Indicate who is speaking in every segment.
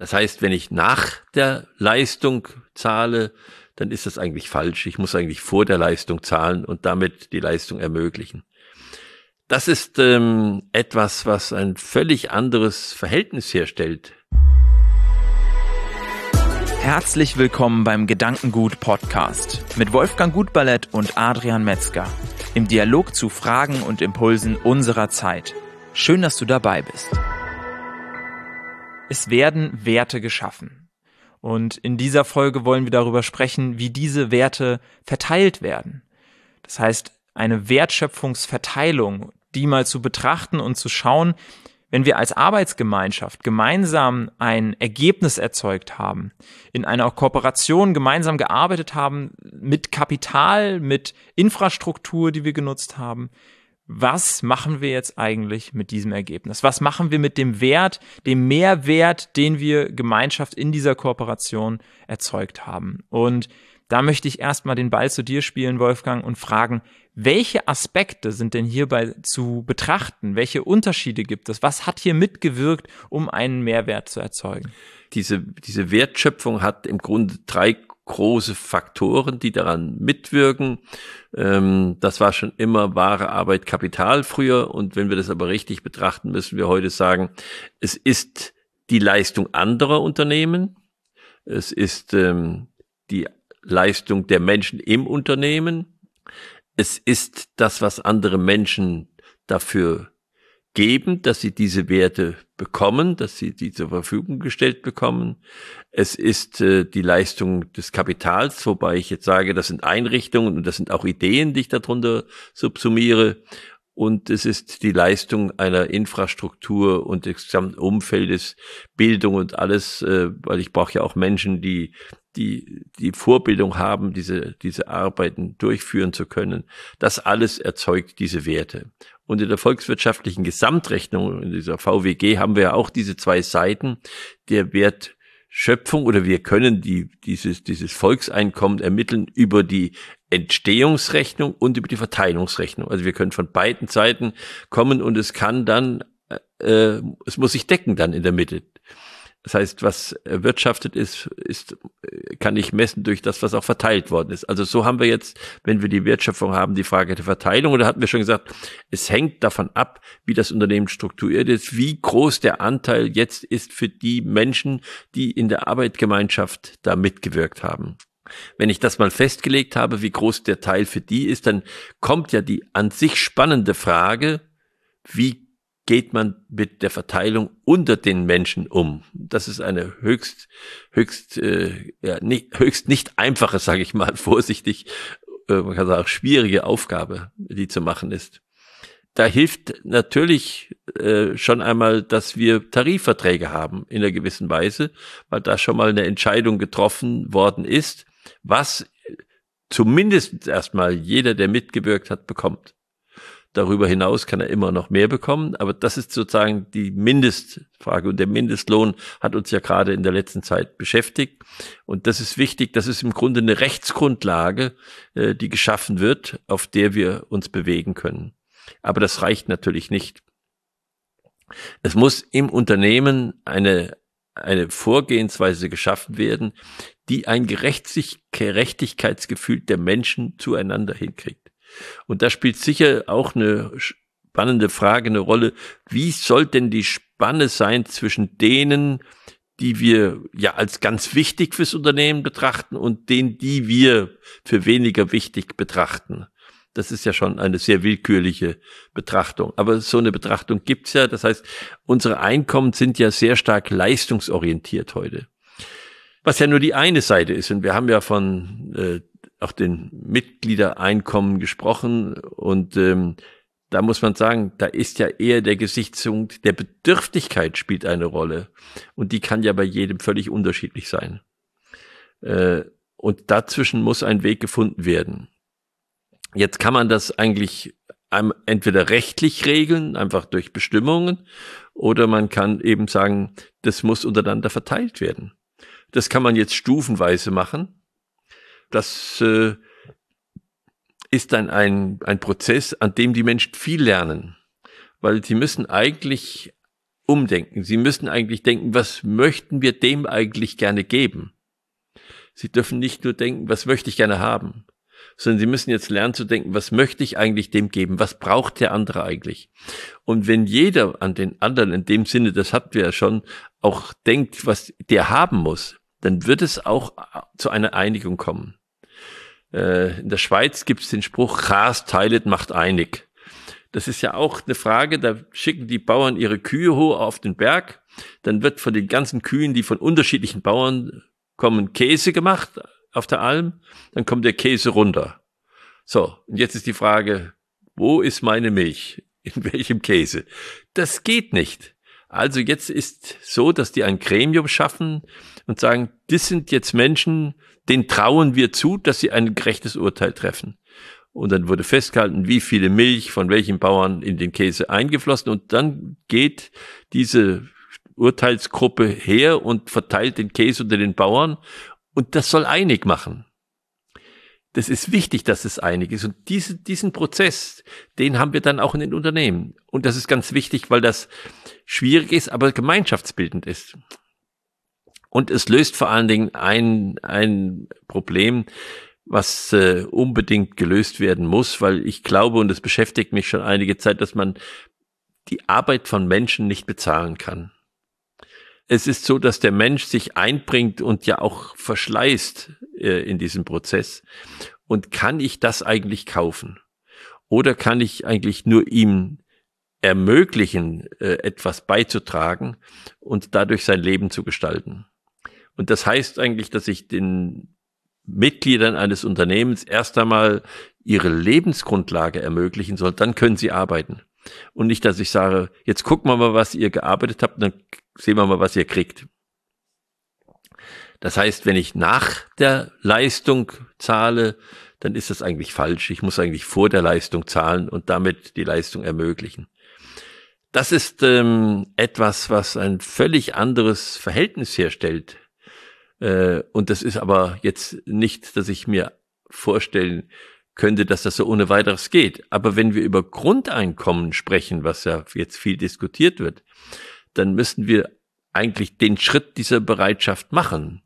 Speaker 1: Das heißt, wenn ich nach der Leistung zahle, dann ist das eigentlich falsch. Ich muss eigentlich vor der Leistung zahlen und damit die Leistung ermöglichen. Das ist ähm, etwas, was ein völlig anderes Verhältnis herstellt.
Speaker 2: Herzlich willkommen beim Gedankengut Podcast mit Wolfgang Gutballett und Adrian Metzger im Dialog zu Fragen und Impulsen unserer Zeit. Schön, dass du dabei bist. Es werden Werte geschaffen. Und in dieser Folge wollen wir darüber sprechen, wie diese Werte verteilt werden. Das heißt, eine Wertschöpfungsverteilung, die mal zu betrachten und zu schauen, wenn wir als Arbeitsgemeinschaft gemeinsam ein Ergebnis erzeugt haben, in einer Kooperation gemeinsam gearbeitet haben, mit Kapital, mit Infrastruktur, die wir genutzt haben, was machen wir jetzt eigentlich mit diesem Ergebnis? Was machen wir mit dem Wert, dem Mehrwert, den wir Gemeinschaft in dieser Kooperation erzeugt haben? Und da möchte ich erstmal den Ball zu dir spielen, Wolfgang, und fragen, welche Aspekte sind denn hierbei zu betrachten? Welche Unterschiede gibt es? Was hat hier mitgewirkt, um einen Mehrwert zu erzeugen?
Speaker 1: Diese, diese Wertschöpfung hat im Grunde drei große Faktoren, die daran mitwirken. Ähm, das war schon immer wahre Arbeit Kapital früher. Und wenn wir das aber richtig betrachten, müssen wir heute sagen, es ist die Leistung anderer Unternehmen. Es ist ähm, die Leistung der Menschen im Unternehmen. Es ist das, was andere Menschen dafür geben, dass sie diese Werte bekommen, dass sie die zur Verfügung gestellt bekommen. Es ist äh, die Leistung des Kapitals, wobei ich jetzt sage, das sind Einrichtungen und das sind auch Ideen, die ich darunter subsumiere. Und es ist die Leistung einer Infrastruktur und des gesamten Umfeldes, Bildung und alles, äh, weil ich brauche ja auch Menschen, die die, die Vorbildung haben, diese, diese Arbeiten durchführen zu können. Das alles erzeugt diese Werte. Und in der volkswirtschaftlichen Gesamtrechnung, in dieser VWG, haben wir ja auch diese zwei Seiten der Wertschöpfung oder wir können die, dieses, dieses Volkseinkommen ermitteln über die Entstehungsrechnung und über die Verteilungsrechnung. Also wir können von beiden Seiten kommen und es kann dann, äh, es muss sich decken dann in der Mitte. Das heißt, was erwirtschaftet ist, ist, kann ich messen durch das, was auch verteilt worden ist. Also so haben wir jetzt, wenn wir die Wertschöpfung haben, die Frage der Verteilung. Und da hatten wir schon gesagt, es hängt davon ab, wie das Unternehmen strukturiert ist, wie groß der Anteil jetzt ist für die Menschen, die in der Arbeitsgemeinschaft da mitgewirkt haben. Wenn ich das mal festgelegt habe, wie groß der Teil für die ist, dann kommt ja die an sich spannende Frage, wie geht man mit der Verteilung unter den Menschen um? Das ist eine höchst, höchst, äh, ja, nicht, höchst nicht einfache, sage ich mal, vorsichtig, äh, man kann sagen, schwierige Aufgabe, die zu machen ist. Da hilft natürlich äh, schon einmal, dass wir Tarifverträge haben in einer gewissen Weise, weil da schon mal eine Entscheidung getroffen worden ist, was zumindest erstmal jeder, der mitgewirkt hat, bekommt. Darüber hinaus kann er immer noch mehr bekommen, aber das ist sozusagen die Mindestfrage und der Mindestlohn hat uns ja gerade in der letzten Zeit beschäftigt und das ist wichtig, das ist im Grunde eine Rechtsgrundlage, äh, die geschaffen wird, auf der wir uns bewegen können. Aber das reicht natürlich nicht. Es muss im Unternehmen eine, eine Vorgehensweise geschaffen werden, die ein Gerechtigkeitsgefühl der Menschen zueinander hinkriegt. Und da spielt sicher auch eine spannende Frage eine Rolle. Wie soll denn die Spanne sein zwischen denen, die wir ja als ganz wichtig fürs Unternehmen betrachten und denen, die wir für weniger wichtig betrachten? Das ist ja schon eine sehr willkürliche Betrachtung. Aber so eine Betrachtung gibt's ja. Das heißt, unsere Einkommen sind ja sehr stark leistungsorientiert heute. Was ja nur die eine Seite ist. Und wir haben ja von äh, auch den Mitgliedereinkommen gesprochen und ähm, da muss man sagen, da ist ja eher der Gesichtspunkt der Bedürftigkeit spielt eine Rolle und die kann ja bei jedem völlig unterschiedlich sein. Äh, und dazwischen muss ein Weg gefunden werden. Jetzt kann man das eigentlich entweder rechtlich regeln, einfach durch Bestimmungen, oder man kann eben sagen, das muss untereinander verteilt werden. Das kann man jetzt stufenweise machen das äh, ist dann ein, ein Prozess, an dem die Menschen viel lernen, weil sie müssen eigentlich umdenken. Sie müssen eigentlich denken, was möchten wir dem eigentlich gerne geben? Sie dürfen nicht nur denken, was möchte ich gerne haben, sondern Sie müssen jetzt lernen zu denken, was möchte ich eigentlich dem geben? Was braucht der andere eigentlich? Und wenn jeder an den anderen in dem Sinne, das hatten wir ja schon, auch denkt, was der haben muss, dann wird es auch zu einer Einigung kommen. Äh, in der Schweiz gibt es den Spruch, Chas teilet macht einig. Das ist ja auch eine Frage, da schicken die Bauern ihre Kühe hoch auf den Berg, dann wird von den ganzen Kühen, die von unterschiedlichen Bauern kommen, Käse gemacht auf der Alm, dann kommt der Käse runter. So, und jetzt ist die Frage, wo ist meine Milch? In welchem Käse? Das geht nicht. Also jetzt ist so, dass die ein Gremium schaffen und sagen, das sind jetzt Menschen, denen trauen wir zu, dass sie ein gerechtes Urteil treffen. Und dann wurde festgehalten, wie viele Milch von welchen Bauern in den Käse eingeflossen. Und dann geht diese Urteilsgruppe her und verteilt den Käse unter den Bauern. Und das soll einig machen. Das ist wichtig, dass es einig ist. Und diese, diesen Prozess, den haben wir dann auch in den Unternehmen. Und das ist ganz wichtig, weil das schwierig ist, aber gemeinschaftsbildend ist. Und es löst vor allen Dingen ein, ein Problem, was äh, unbedingt gelöst werden muss, weil ich glaube, und es beschäftigt mich schon einige Zeit, dass man die Arbeit von Menschen nicht bezahlen kann. Es ist so, dass der Mensch sich einbringt und ja auch verschleißt äh, in diesem Prozess. Und kann ich das eigentlich kaufen? Oder kann ich eigentlich nur ihm ermöglichen, äh, etwas beizutragen und dadurch sein Leben zu gestalten? Und das heißt eigentlich, dass ich den Mitgliedern eines Unternehmens erst einmal ihre Lebensgrundlage ermöglichen soll, dann können sie arbeiten. Und nicht, dass ich sage, jetzt gucken wir mal, was ihr gearbeitet habt, dann sehen wir mal, was ihr kriegt. Das heißt, wenn ich nach der Leistung zahle, dann ist das eigentlich falsch. Ich muss eigentlich vor der Leistung zahlen und damit die Leistung ermöglichen. Das ist ähm, etwas, was ein völlig anderes Verhältnis herstellt äh, und das ist aber jetzt nicht, dass ich mir vorstellen könnte, dass das so ohne weiteres geht. Aber wenn wir über Grundeinkommen sprechen, was ja jetzt viel diskutiert wird, dann müssen wir eigentlich den Schritt dieser Bereitschaft machen.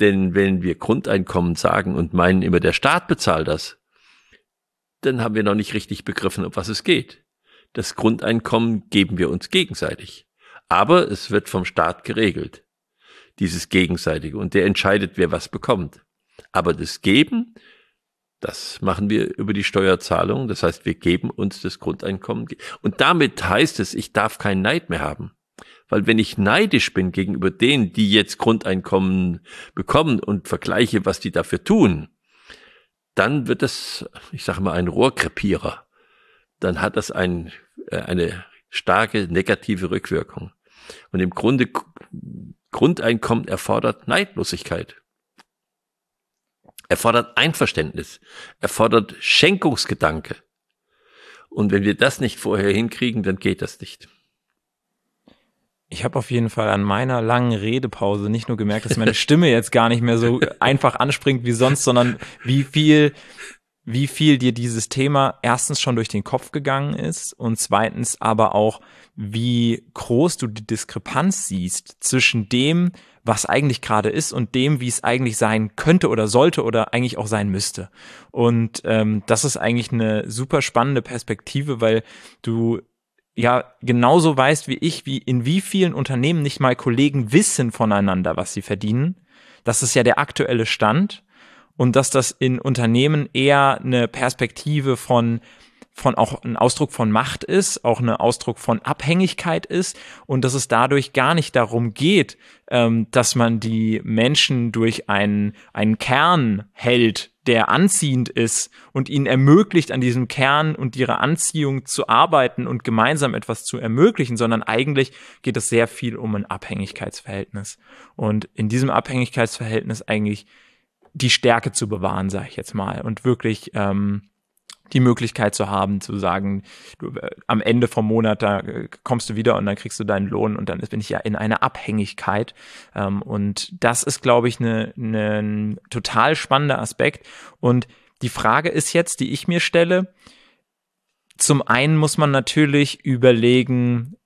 Speaker 1: Denn wenn wir Grundeinkommen sagen und meinen immer, der Staat bezahlt das, dann haben wir noch nicht richtig begriffen, um was es geht. Das Grundeinkommen geben wir uns gegenseitig. Aber es wird vom Staat geregelt dieses Gegenseitige. Und der entscheidet, wer was bekommt. Aber das Geben, das machen wir über die Steuerzahlung. Das heißt, wir geben uns das Grundeinkommen. Und damit heißt es, ich darf keinen Neid mehr haben. Weil wenn ich neidisch bin gegenüber denen, die jetzt Grundeinkommen bekommen und vergleiche, was die dafür tun, dann wird das, ich sage mal, ein Rohrkrepierer. Dann hat das ein, äh, eine starke negative Rückwirkung. Und im Grunde Grundeinkommen erfordert Neidlosigkeit. Erfordert Einverständnis. Erfordert Schenkungsgedanke. Und wenn wir das nicht vorher hinkriegen, dann geht das nicht.
Speaker 2: Ich habe auf jeden Fall an meiner langen Redepause nicht nur gemerkt, dass meine Stimme jetzt gar nicht mehr so einfach anspringt wie sonst, sondern wie viel wie viel dir dieses Thema erstens schon durch den Kopf gegangen ist und zweitens aber auch, wie groß du die Diskrepanz siehst zwischen dem, was eigentlich gerade ist und dem, wie es eigentlich sein könnte oder sollte oder eigentlich auch sein müsste. Und ähm, das ist eigentlich eine super spannende Perspektive, weil du ja genauso weißt wie ich, wie in wie vielen Unternehmen nicht mal Kollegen wissen voneinander, was sie verdienen. Das ist ja der aktuelle Stand und dass das in Unternehmen eher eine Perspektive von von auch ein Ausdruck von Macht ist, auch ein Ausdruck von Abhängigkeit ist und dass es dadurch gar nicht darum geht, ähm, dass man die Menschen durch einen, einen Kern hält, der anziehend ist und ihnen ermöglicht, an diesem Kern und ihrer Anziehung zu arbeiten und gemeinsam etwas zu ermöglichen, sondern eigentlich geht es sehr viel um ein Abhängigkeitsverhältnis. Und in diesem Abhängigkeitsverhältnis eigentlich die Stärke zu bewahren, sage ich jetzt mal, und wirklich ähm, die Möglichkeit zu haben, zu sagen, du, äh, am Ende vom Monat, da äh, kommst du wieder und dann kriegst du deinen Lohn und dann bin ich ja in einer Abhängigkeit. Ähm, und das ist, glaube ich, ne, ne, ein total spannender Aspekt. Und die Frage ist jetzt, die ich mir stelle, zum einen muss man natürlich überlegen,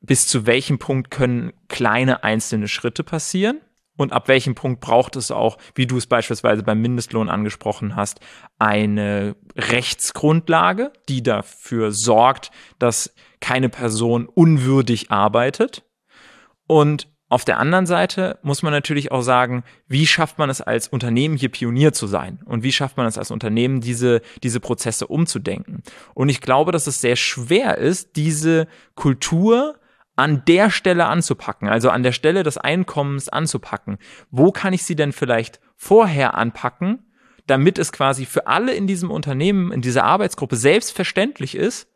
Speaker 2: bis zu welchem Punkt können kleine einzelne Schritte passieren und ab welchem Punkt braucht es auch, wie du es beispielsweise beim Mindestlohn angesprochen hast, eine Rechtsgrundlage, die dafür sorgt, dass keine Person unwürdig arbeitet. Und auf der anderen Seite muss man natürlich auch sagen, wie schafft man es als Unternehmen hier Pionier zu sein? Und wie schafft man es als Unternehmen, diese, diese Prozesse umzudenken? Und ich glaube, dass es sehr schwer ist, diese Kultur an der Stelle anzupacken, also an der Stelle des Einkommens anzupacken. Wo kann ich sie denn vielleicht vorher anpacken, damit es quasi für alle in diesem Unternehmen, in dieser Arbeitsgruppe selbstverständlich ist,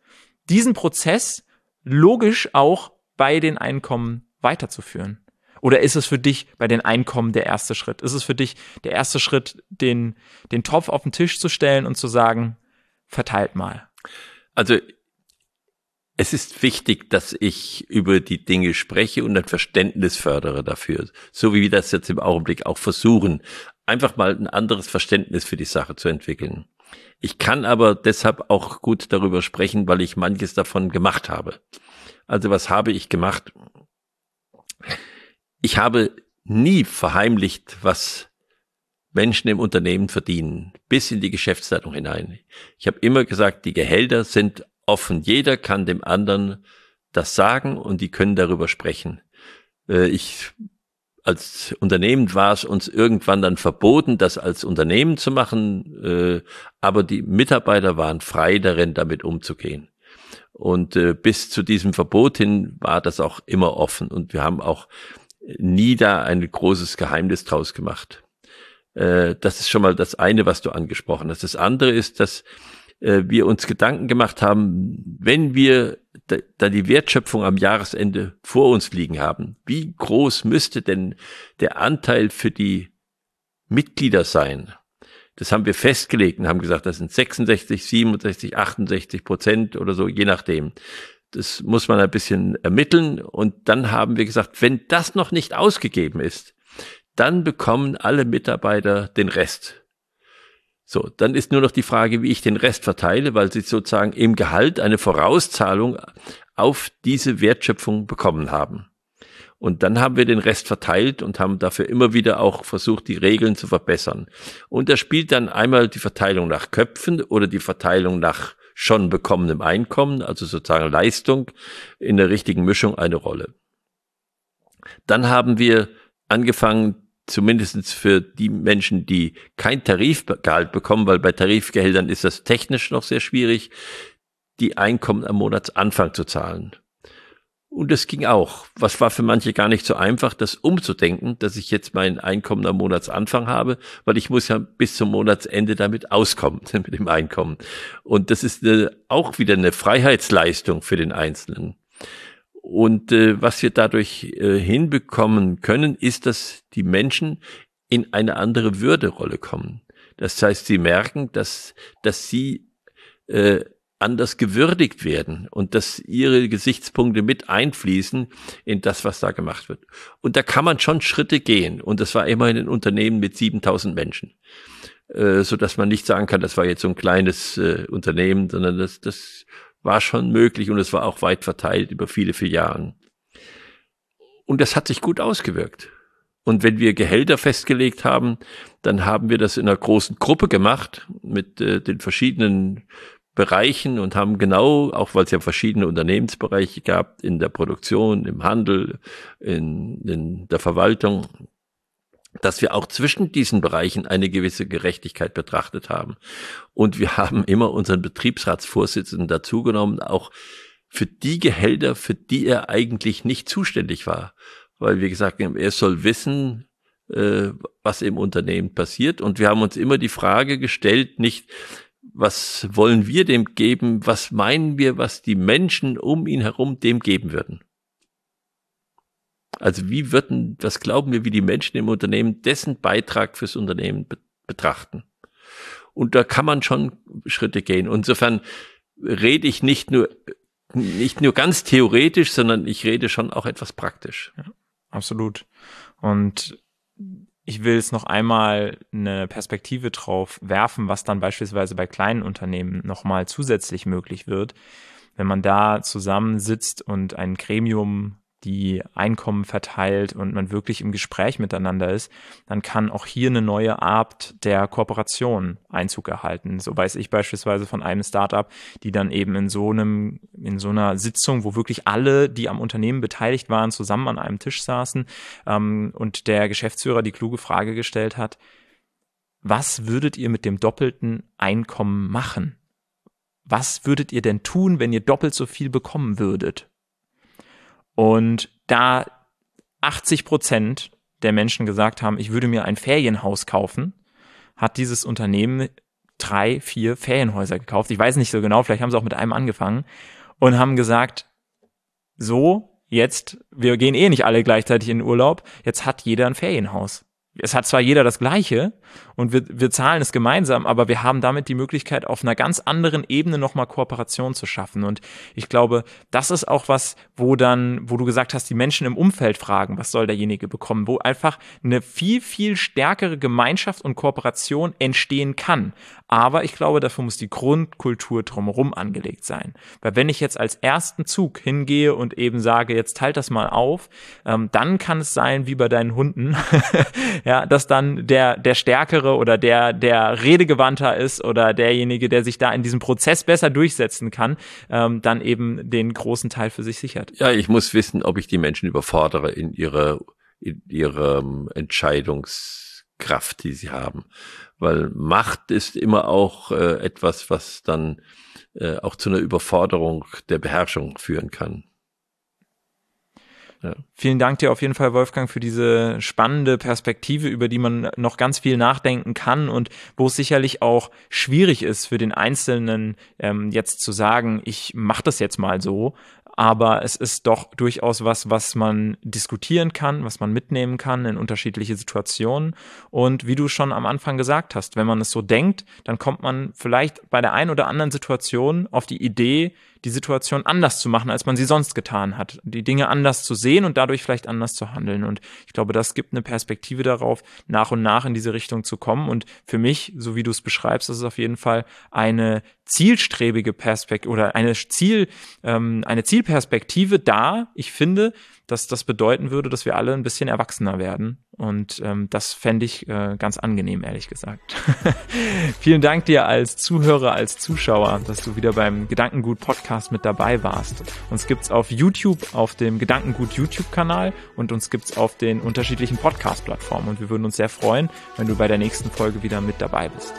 Speaker 2: diesen Prozess logisch auch bei den Einkommen weiterzuführen? Oder ist es für dich bei den Einkommen der erste Schritt? Ist es für dich der erste Schritt, den, den Topf auf den Tisch zu stellen und zu sagen, verteilt mal?
Speaker 1: Also es ist wichtig, dass ich über die Dinge spreche und ein Verständnis fördere dafür. So wie wir das jetzt im Augenblick auch versuchen, einfach mal ein anderes Verständnis für die Sache zu entwickeln. Ich kann aber deshalb auch gut darüber sprechen, weil ich manches davon gemacht habe. Also was habe ich gemacht? Ich habe nie verheimlicht, was Menschen im Unternehmen verdienen, bis in die Geschäftsleitung hinein. Ich habe immer gesagt, die Gehälter sind offen. Jeder kann dem anderen das sagen und die können darüber sprechen. Äh, ich als Unternehmen war es uns irgendwann dann verboten, das als Unternehmen zu machen, äh, aber die Mitarbeiter waren frei darin, damit umzugehen. Und äh, bis zu diesem Verbot hin war das auch immer offen und wir haben auch nie da ein großes Geheimnis draus gemacht. Das ist schon mal das eine, was du angesprochen hast. Das andere ist, dass äh, wir uns Gedanken gemacht haben, wenn wir da, da die Wertschöpfung am Jahresende vor uns liegen haben, wie groß müsste denn der Anteil für die Mitglieder sein? Das haben wir festgelegt und haben gesagt, das sind 66, 67, 68 Prozent oder so, je nachdem. Das muss man ein bisschen ermitteln. Und dann haben wir gesagt, wenn das noch nicht ausgegeben ist, dann bekommen alle Mitarbeiter den Rest. So, dann ist nur noch die Frage, wie ich den Rest verteile, weil sie sozusagen im Gehalt eine Vorauszahlung auf diese Wertschöpfung bekommen haben. Und dann haben wir den Rest verteilt und haben dafür immer wieder auch versucht, die Regeln zu verbessern. Und da spielt dann einmal die Verteilung nach Köpfen oder die Verteilung nach schon bekommenem Einkommen, also sozusagen Leistung in der richtigen Mischung eine Rolle. Dann haben wir angefangen, zumindestens für die Menschen, die kein Tarifgehalt bekommen, weil bei Tarifgehältern ist das technisch noch sehr schwierig, die Einkommen am Monatsanfang zu zahlen. Und das ging auch. Was war für manche gar nicht so einfach, das umzudenken, dass ich jetzt mein Einkommen am Monatsanfang habe, weil ich muss ja bis zum Monatsende damit auskommen, mit dem Einkommen. Und das ist eine, auch wieder eine Freiheitsleistung für den Einzelnen. Und äh, was wir dadurch äh, hinbekommen können, ist, dass die Menschen in eine andere Würderolle kommen. Das heißt, sie merken, dass, dass sie äh, anders gewürdigt werden und dass ihre Gesichtspunkte mit einfließen in das, was da gemacht wird. Und da kann man schon Schritte gehen. Und das war immerhin ein Unternehmen mit 7000 Menschen. Äh, so dass man nicht sagen kann, das war jetzt so ein kleines äh, Unternehmen, sondern das, das war schon möglich und es war auch weit verteilt über viele, viele Jahre. Und das hat sich gut ausgewirkt. Und wenn wir Gehälter festgelegt haben, dann haben wir das in einer großen Gruppe gemacht mit äh, den verschiedenen Bereichen und haben genau, auch weil es ja verschiedene Unternehmensbereiche gab, in der Produktion, im Handel, in, in der Verwaltung, dass wir auch zwischen diesen Bereichen eine gewisse Gerechtigkeit betrachtet haben. Und wir haben immer unseren Betriebsratsvorsitzenden dazugenommen, auch für die Gehälter, für die er eigentlich nicht zuständig war. Weil wir gesagt haben, er soll wissen, äh, was im Unternehmen passiert. Und wir haben uns immer die Frage gestellt, nicht, was wollen wir dem geben, was meinen wir, was die Menschen um ihn herum dem geben würden. Also wie würden, was glauben wir, wie die Menschen im Unternehmen dessen Beitrag fürs Unternehmen be betrachten? Und da kann man schon Schritte gehen. Insofern rede ich nicht nur, nicht nur ganz theoretisch, sondern ich rede schon auch etwas praktisch.
Speaker 2: Ja, absolut. Und ich will es noch einmal eine Perspektive drauf werfen, was dann beispielsweise bei kleinen Unternehmen nochmal zusätzlich möglich wird wenn man da zusammensitzt und ein Gremium die Einkommen verteilt und man wirklich im Gespräch miteinander ist, dann kann auch hier eine neue Art der Kooperation Einzug erhalten. So weiß ich beispielsweise von einem Startup, die dann eben in so einem, in so einer Sitzung, wo wirklich alle, die am Unternehmen beteiligt waren, zusammen an einem Tisch saßen ähm, und der Geschäftsführer die kluge Frage gestellt hat, was würdet ihr mit dem doppelten Einkommen machen? Was würdet ihr denn tun, wenn ihr doppelt so viel bekommen würdet? Und da 80 Prozent der Menschen gesagt haben, ich würde mir ein Ferienhaus kaufen, hat dieses Unternehmen drei, vier Ferienhäuser gekauft. Ich weiß nicht so genau, vielleicht haben sie auch mit einem angefangen und haben gesagt, so, jetzt, wir gehen eh nicht alle gleichzeitig in den Urlaub, jetzt hat jeder ein Ferienhaus es hat zwar jeder das Gleiche und wir, wir zahlen es gemeinsam, aber wir haben damit die Möglichkeit, auf einer ganz anderen Ebene nochmal Kooperation zu schaffen. Und ich glaube, das ist auch was, wo dann, wo du gesagt hast, die Menschen im Umfeld fragen, was soll derjenige bekommen, wo einfach eine viel, viel stärkere Gemeinschaft und Kooperation entstehen kann. Aber ich glaube, dafür muss die Grundkultur drumherum angelegt sein. Weil wenn ich jetzt als ersten Zug hingehe und eben sage, jetzt teilt das mal auf, ähm, dann kann es sein, wie bei deinen Hunden, ja, dass dann der, der Stärkere oder der, der redegewandter ist oder derjenige, der sich da in diesem Prozess besser durchsetzen kann, ähm, dann eben den großen Teil für sich sichert.
Speaker 1: Ja, ich muss wissen, ob ich die Menschen überfordere in ihrer, in ihrem Entscheidungskraft, die sie haben. Weil Macht ist immer auch äh, etwas, was dann äh, auch zu einer Überforderung der Beherrschung führen kann.
Speaker 2: Ja. Vielen Dank dir auf jeden Fall, Wolfgang, für diese spannende Perspektive, über die man noch ganz viel nachdenken kann und wo es sicherlich auch schwierig ist für den Einzelnen ähm, jetzt zu sagen, ich mache das jetzt mal so, aber es ist doch durchaus was, was man diskutieren kann, was man mitnehmen kann in unterschiedliche Situationen. Und wie du schon am Anfang gesagt hast, wenn man es so denkt, dann kommt man vielleicht bei der einen oder anderen Situation auf die Idee, die Situation anders zu machen, als man sie sonst getan hat. Die Dinge anders zu sehen und dadurch vielleicht anders zu handeln. Und ich glaube, das gibt eine Perspektive darauf, nach und nach in diese Richtung zu kommen. Und für mich, so wie du es beschreibst, ist es auf jeden Fall eine zielstrebige Perspektive oder eine Ziel, ähm, eine Zielperspektive da. Ich finde, dass das bedeuten würde, dass wir alle ein bisschen erwachsener werden. Und ähm, das fände ich äh, ganz angenehm, ehrlich gesagt. Vielen Dank dir als Zuhörer, als Zuschauer, dass du wieder beim Gedankengut Podcast mit dabei warst. Uns gibt's auf YouTube, auf dem Gedankengut YouTube-Kanal und uns gibt's auf den unterschiedlichen Podcast-Plattformen. Und wir würden uns sehr freuen, wenn du bei der nächsten Folge wieder mit dabei bist.